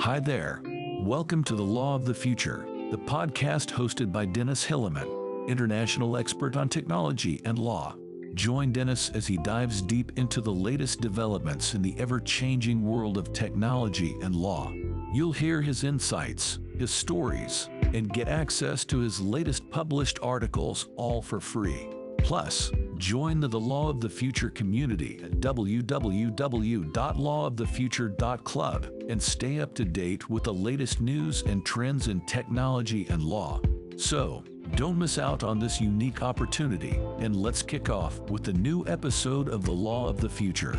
Hi there. Welcome to the Law of the Future, the podcast hosted by Dennis Hillemann, international expert on technology and law. Join Dennis as he dives deep into the latest developments in the ever changing world of technology and law. You'll hear his insights, his stories, and get access to his latest published articles all for free. Plus, join the, the Law of the Future community at www.lawofthefuture.club and stay up to date with the latest news and trends in technology and law. So, don't miss out on this unique opportunity, and let's kick off with the new episode of The Law of the Future.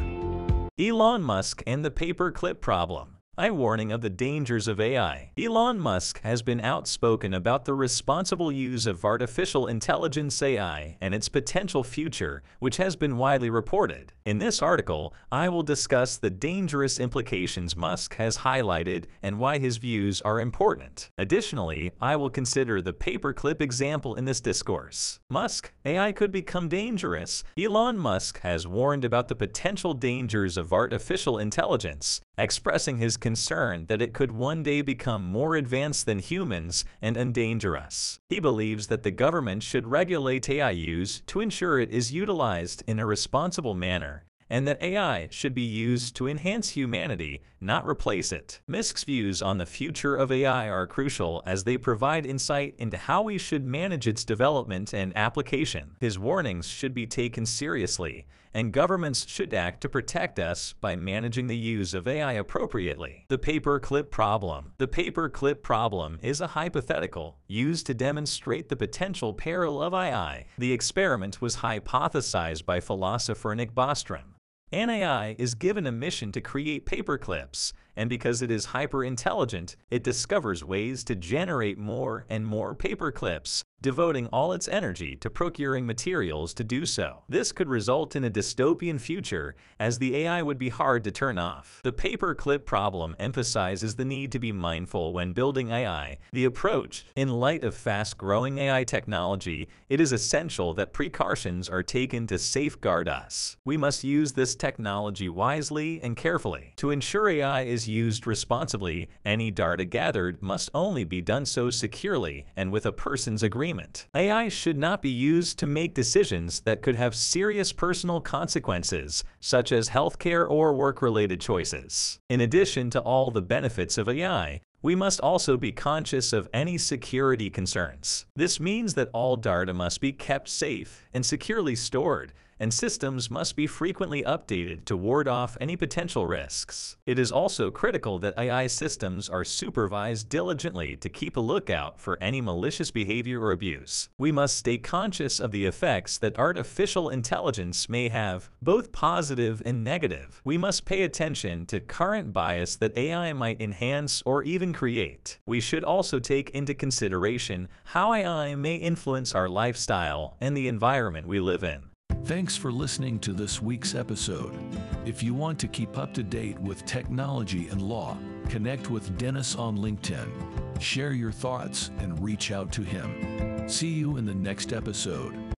Elon Musk and the paperclip problem. I warning of the dangers of AI. Elon Musk has been outspoken about the responsible use of artificial intelligence AI and its potential future, which has been widely reported. In this article, I will discuss the dangerous implications Musk has highlighted and why his views are important. Additionally, I will consider the paperclip example in this discourse. Musk, AI could become dangerous. Elon Musk has warned about the potential dangers of artificial intelligence, expressing his concern that it could one day become more advanced than humans and endanger us. He believes that the government should regulate AI use to ensure it is utilized in a responsible manner and that AI should be used to enhance humanity, not replace it. Musk's views on the future of AI are crucial as they provide insight into how we should manage its development and application. His warnings should be taken seriously, and governments should act to protect us by managing the use of AI appropriately. The paperclip problem. The paperclip problem is a hypothetical used to demonstrate the potential peril of AI. The experiment was hypothesized by philosopher Nick Bostrom. An AI is given a mission to create paperclips, and because it is hyper-intelligent, it discovers ways to generate more and more paperclips, devoting all its energy to procuring materials to do so. This could result in a dystopian future, as the AI would be hard to turn off. The paperclip problem emphasizes the need to be mindful when building AI. The approach, in light of fast-growing AI technology, it is essential that precautions are taken to safeguard us. We must use this technology wisely and carefully. To ensure AI is used responsibly, any data gathered must only be done so securely and with a person's agreement agreement. AI should not be used to make decisions that could have serious personal consequences, such as healthcare or work-related choices. In addition to all the benefits of AI, we must also be conscious of any security concerns. This means that all data must be kept safe and securely stored, and systems must be frequently updated to ward off any potential risks. It is also critical that AI systems are supervised diligently to keep a lookout for any malicious behavior or abuse. We must stay conscious of the effects that artificial intelligence may have, both positive and negative. We must pay attention to current bias that AI might enhance or even create. We should also take into consideration how AI may influence our lifestyle and the environment we live in. Thanks for listening to this week's episode. If you want to keep up to date with technology and law, connect with Dennis on LinkedIn, share your thoughts, and reach out to him. See you in the next episode.